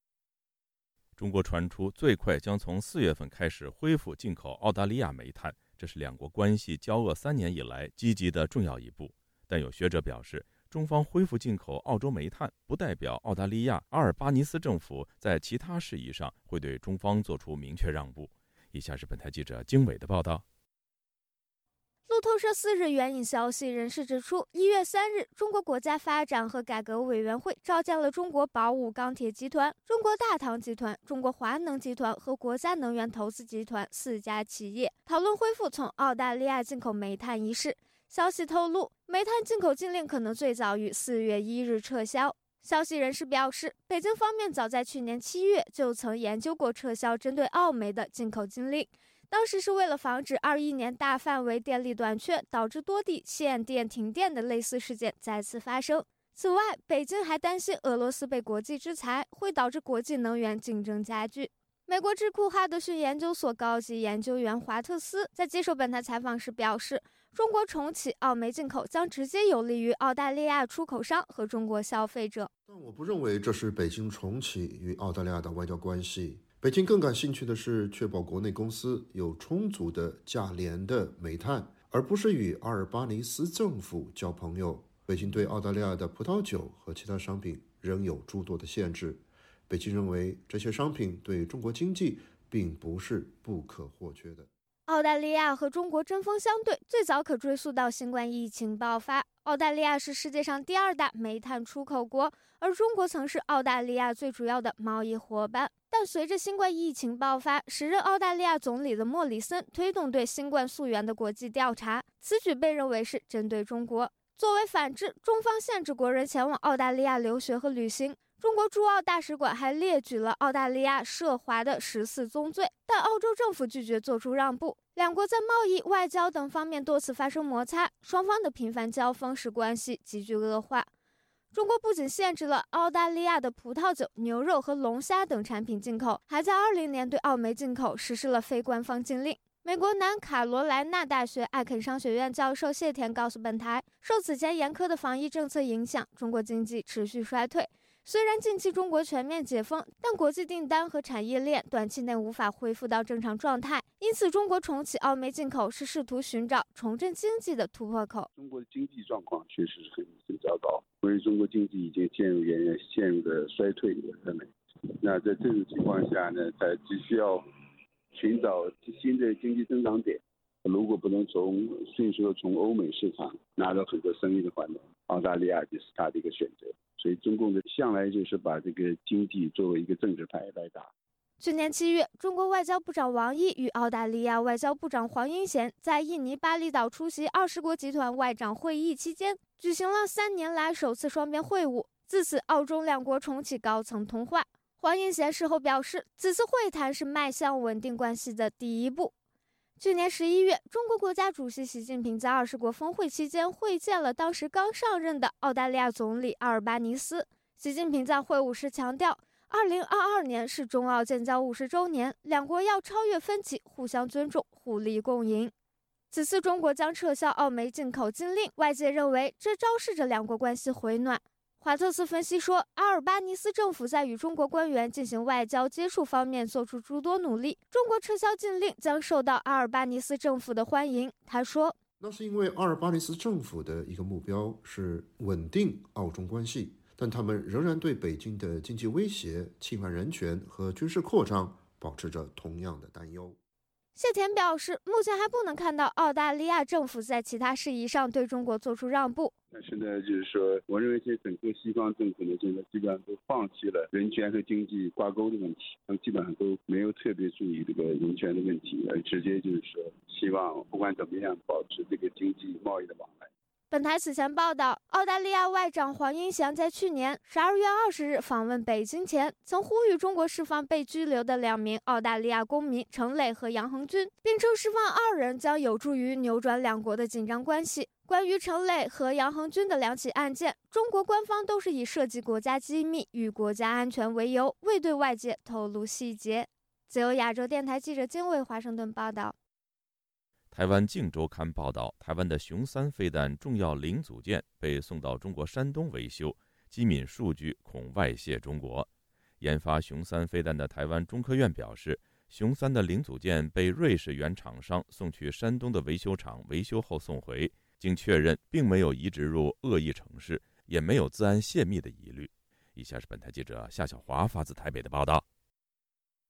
中国传出最快将从四月份开始恢复进口澳大利亚煤炭，这是两国关系交恶三年以来积极的重要一步。但有学者表示，中方恢复进口澳洲煤炭，不代表澳大利亚阿尔巴尼斯政府在其他事宜上会对中方做出明确让步。以下是本台记者经纬的报道。路透社四日援引消息人士指出，一月三日，中国国家发展和改革委员会召见了中国宝武钢铁集团、中国大唐集团、中国华能集团和国家能源投资集团四家企业，讨论恢复从澳大利亚进口煤炭一事。消息透露，煤炭进口禁令可能最早于四月一日撤销。消息人士表示，北京方面早在去年七月就曾研究过撤销针对澳煤的进口禁令。当时是为了防止二一年大范围电力短缺导致多地限电停电的类似事件再次发生。此外，北京还担心俄罗斯被国际制裁会导致国际能源竞争加剧。美国智库哈德逊研究所高级研究员华特斯在接受本台采访时表示，中国重启澳煤进口将直接有利于澳大利亚出口商和中国消费者。但我不认为这是北京重启与澳大利亚的外交关系。北京更感兴趣的是确保国内公司有充足的价廉的煤炭，而不是与阿尔巴尼斯政府交朋友。北京对澳大利亚的葡萄酒和其他商品仍有诸多的限制。北京认为这些商品对中国经济并不是不可或缺的。澳大利亚和中国针锋相对，最早可追溯到新冠疫情爆发。澳大利亚是世界上第二大煤炭出口国，而中国曾是澳大利亚最主要的贸易伙伴。但随着新冠疫情爆发，时任澳大利亚总理的莫里森推动对新冠溯源的国际调查，此举被认为是针对中国。作为反制，中方限制国人前往澳大利亚留学和旅行。中国驻澳大使馆还列举了澳大利亚涉华的十四宗罪，但澳洲政府拒绝做出让步。两国在贸易、外交等方面多次发生摩擦，双方的频繁交锋使关系急剧恶化。中国不仅限制了澳大利亚的葡萄酒、牛肉和龙虾等产品进口，还在二零年对澳煤进口实施了非官方禁令。美国南卡罗来纳大学艾肯商学院教授谢田告诉本台，受此前严苛的防疫政策影响，中国经济持续衰退。虽然近期中国全面解封，但国际订单和产业链短期内无法恢复到正常状态。因此，中国重启澳煤进口是试图寻找重振经济的突破口。中国的经济状况确实是很很糟糕，因为中国经济已经陷入远远陷入的衰退的上面。那在这种情况下呢，它只需要寻找新的经济增长点。如果不能从迅速的从欧美市场拿到很多生意的话呢，澳大利亚就是它的一个选择。所以，中共的向来就是把这个经济作为一个政治牌来打。去年七月，中国外交部长王毅与澳大利亚外交部长黄英贤在印尼巴厘岛出席二十国集团外长会议期间，举行了三年来首次双边会晤。自此，澳中两国重启高层通话。黄英贤事后表示，此次会谈是迈向稳定关系的第一步。去年十一月，中国国家主席习近平在二十国峰会期间会见了当时刚上任的澳大利亚总理阿尔巴尼斯。习近平在会晤时强调，二零二二年是中澳建交五十周年，两国要超越分歧，互相尊重，互利共赢。此次中国将撤销澳煤进口禁令，外界认为这昭示着两国关系回暖。华特斯分析说，阿尔巴尼斯政府在与中国官员进行外交接触方面做出诸多努力，中国撤销禁令将受到阿尔巴尼斯政府的欢迎。他说：“那是因为阿尔巴尼斯政府的一个目标是稳定澳中关系，但他们仍然对北京的经济威胁、侵犯人权和军事扩张保持着同样的担忧。”谢田表示，目前还不能看到澳大利亚政府在其他事宜上对中国做出让步。但是呢，就是说，我认为现在整个西方政府呢，现在基本上都放弃了人权和经济挂钩的问题，他们基本上都没有特别注意这个人权的问题，而直接就是说，希望不管怎么样，保持这个经济贸易的往来。本台此前报道，澳大利亚外长黄英祥在去年十二月二十日访问北京前，曾呼吁中国释放被拘留的两名澳大利亚公民程磊和杨恒军，并称释放二人将有助于扭转两国的紧张关系。关于程磊和杨恒军的两起案件，中国官方都是以涉及国家机密与国家安全为由，未对外界透露细节。自由亚洲电台记者金卫华盛顿报道。台湾《镜周刊》报道，台湾的雄三飞弹重要零组件被送到中国山东维修，机敏数据恐外泄中国。研发雄三飞弹的台湾中科院表示，雄三的零组件被瑞士原厂商送去山东的维修厂维修后送回，经确认并没有移植入恶意城市，也没有自安泄密的疑虑。以下是本台记者夏小华发自台北的报道。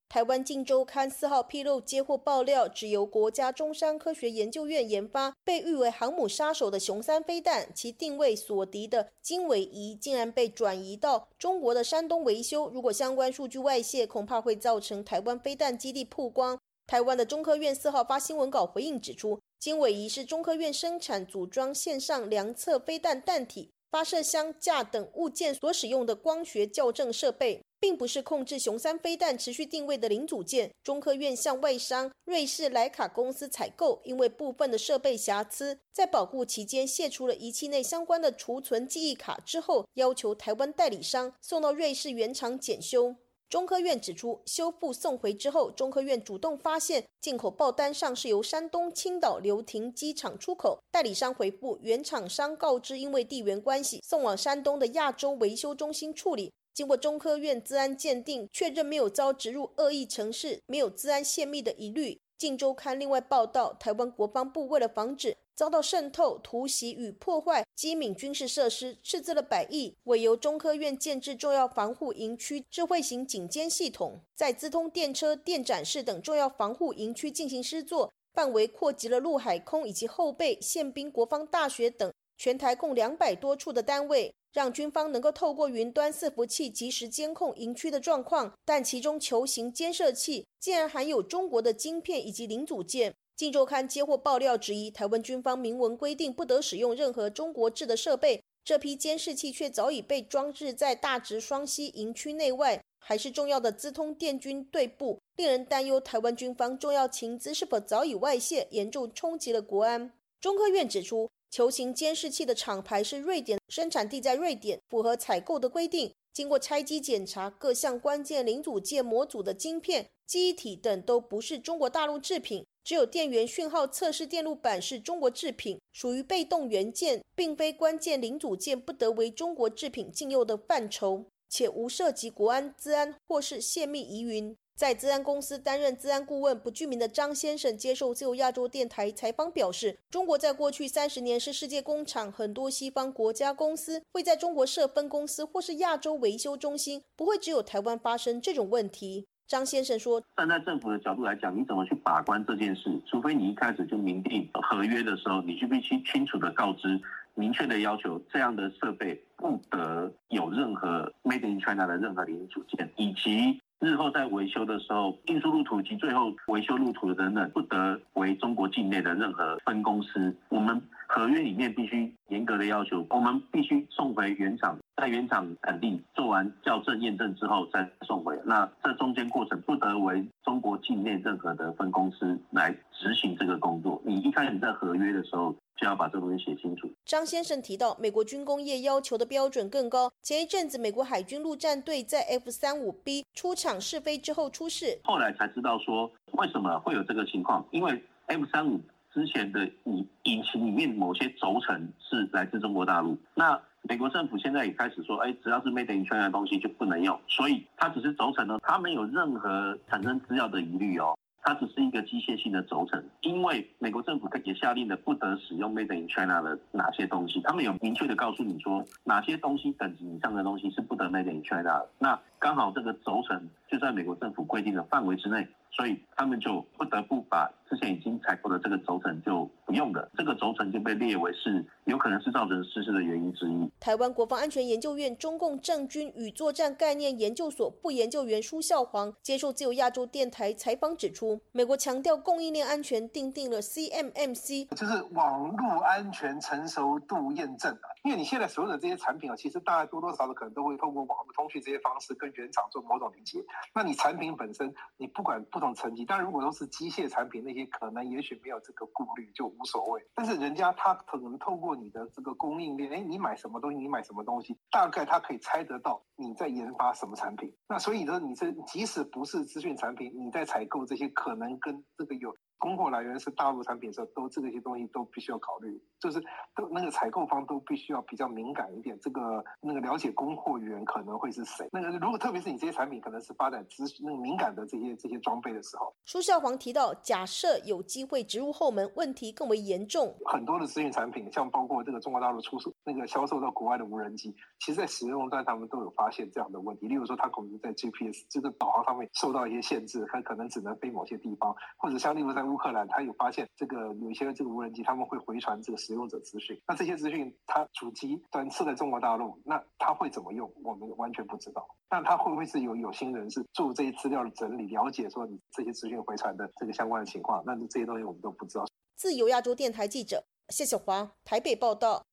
台湾《镜周刊》四号披露，接获爆料，只由国家中山科学研究院研发，被誉为航母杀手的雄三飞弹，其定位所敌的经纬仪竟然被转移到中国的山东维修。如果相关数据外泄，恐怕会造成台湾飞弹基地曝光。台湾的中科院四号发新闻稿回应指出，经纬仪是中科院生产组装线上量测飞弹弹体、发射箱架等物件所使用的光学校正设备。并不是控制雄三飞弹持续定位的零组件。中科院向外商瑞士莱卡公司采购，因为部分的设备瑕疵，在保护期间卸除了仪器内相关的储存记忆卡之后，要求台湾代理商送到瑞士原厂检修。中科院指出，修复送回之后，中科院主动发现进口报单上是由山东青岛流亭机场出口，代理商回复原厂商告知，因为地缘关系，送往山东的亚洲维修中心处理。经过中科院资安鉴定，确认没有遭植入恶意程式，没有资安泄密的疑虑。镜周刊另外报道，台湾国防部为了防止遭到渗透、突袭与破坏机敏军事设施，斥资了百亿，委由中科院建制重要防护营区智慧型警监系统，在资通电车、电展示等重要防护营区进行施作，范围扩及了陆海空以及后备宪兵国防大学等全台共两百多处的单位。让军方能够透过云端伺服器及时监控营区的状况，但其中球形监视器竟然含有中国的晶片以及零组件。镜周刊接获爆料质疑，台湾军方明文规定不得使用任何中国制的设备，这批监视器却早已被装置在大直双溪营区内外，还是重要的资通电军队部，令人担忧台湾军方重要情资是否早已外泄，严重冲击了国安。中科院指出。球形监视器的厂牌是瑞典，生产地在瑞典，符合采购的规定。经过拆机检查，各项关键零组件模组的晶片、机体等都不是中国大陆制品，只有电源讯号测试电路板是中国制品，属于被动元件，并非关键零组件，不得为中国制品禁用的范畴，且无涉及国安、资安或是泄密疑云。在资安公司担任资安顾问不具名的张先生接受自由亚洲电台采访表示，中国在过去三十年是世界工厂，很多西方国家公司会在中国设分公司或是亚洲维修中心，不会只有台湾发生这种问题。张先生说，站在政府的角度来讲，你怎么去把关这件事？除非你一开始就明定合约的时候，你就必须清楚的告知、明确的要求，这样的设备不得有任何 Made in China 的任何零组件，以及。日后在维修的时候，运输路途及最后维修路途等等，不得为中国境内的任何分公司。我们合约里面必须严格的要求，我们必须送回原厂，在原厂肯定做完校正验证之后再送回。那这中间过程不得为中国境内任何的分公司来执行这个工作。你一开始在合约的时候。就要把这东西写清楚。张先生提到，美国军工业要求的标准更高。前一阵子，美国海军陆战队在 F 三五 B 出厂试飞之后出事，后来才知道说为什么会有这个情况，因为 F 三五之前的引引擎里面某些轴承是来自中国大陆。那美国政府现在也开始说，哎，只要是 Made in China 的东西就不能用，所以它只是轴承呢，它没有任何产生资料的疑虑哦。它只是一个机械性的轴承，因为美国政府也下令了不得使用 Made in China 的哪些东西，他们有明确的告诉你说哪些东西等级以上的东西是不得 Made in China 的。那刚好这个轴承就在美国政府规定的范围之内。所以他们就不得不把之前已经采购的这个轴承就不用的，这个轴承就被列为是有可能是造成失事的原因之一。台湾国防安全研究院中共政军与作战概念研究所副研究员舒孝煌接受自由亚洲电台采访指出，美国强调供应链安全，定定了 CMMC，就是网络安全成熟度验证啊。因为你现在所有的这些产品啊，其实大家多多少少可能都会通过网络通讯这些方式跟原厂做某种连接。那你产品本身，你不管不同。层级，但如果都是机械产品，那些可能也许没有这个顾虑，就无所谓。但是人家他可能透过你的这个供应链，哎，你买什么东西，你买什么东西，大概他可以猜得到你在研发什么产品。那所以呢，你这即使不是资讯产品，你在采购这些可能跟这个有。供货来源是大陆产品的时候，都这些东西都必须要考虑，就是都那个采购方都必须要比较敏感一点，这个那个了解供货源可能会是谁。那个如果特别是你这些产品可能是发展资那个敏感的这些这些装备的时候，苏孝煌提到，假设有机会植入后门，问题更为严重。很多的资讯产品，像包括这个中国大陆出那个销售到国外的无人机，其实在使用端他们都有发现这样的问题。例如说，它可能在 GPS 这个导航上面受到一些限制，它可能只能飞某些地方，或者像例如在乌克兰，它有发现这个有一些这个无人机他们会回传这个使用者资讯。那这些资讯它主机端设在中国大陆，那它会怎么用？我们完全不知道。那它会不会是有有心人是做这些资料的整理，了解说你这些资讯回传的这个相关的情况？那这些东西我们都不知道。自由亚洲电台记者谢小华台北报道。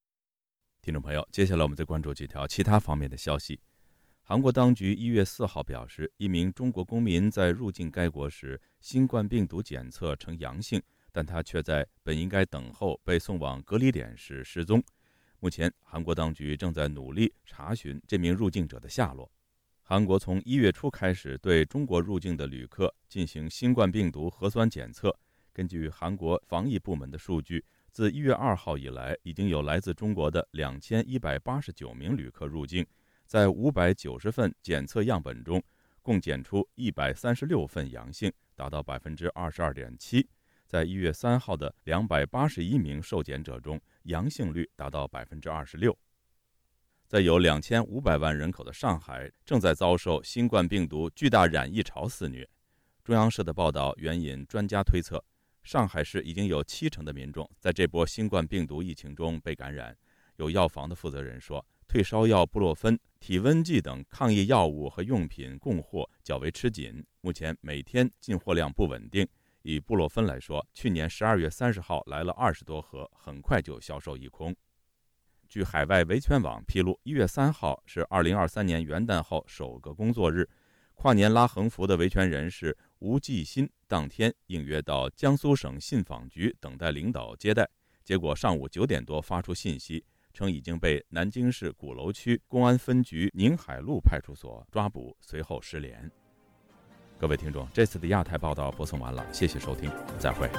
听众朋友，接下来我们再关注几条其他方面的消息。韩国当局一月四号表示，一名中国公民在入境该国时新冠病毒检测呈阳性，但他却在本应该等候被送往隔离点时失踪。目前，韩国当局正在努力查询这名入境者的下落。韩国从一月初开始对中国入境的旅客进行新冠病毒核酸检测。根据韩国防疫部门的数据，自一月二号以来，已经有来自中国的两千一百八十九名旅客入境，在五百九十份检测样本中，共检出一百三十六份阳性，达到百分之二十二点七。在一月三号的两百八十一名受检者中，阳性率达到百分之二十六。在有两千五百万人口的上海，正在遭受新冠病毒巨大染疫潮肆虐。中央社的报道援引专家推测。上海市已经有七成的民众在这波新冠病毒疫情中被感染。有药房的负责人说，退烧药布洛芬、体温计等抗疫药物和用品供货较为吃紧，目前每天进货量不稳定。以布洛芬来说，去年十二月三十号来了二十多盒，很快就销售一空。据海外维权网披露，一月三号是二零二三年元旦后首个工作日。跨年拉横幅的维权人士吴继新当天应约到江苏省信访局等待领导接待，结果上午九点多发出信息，称已经被南京市鼓楼区公安分局宁海路派出所抓捕，随后失联。各位听众，这次的亚太报道播送完了，谢谢收听，再会。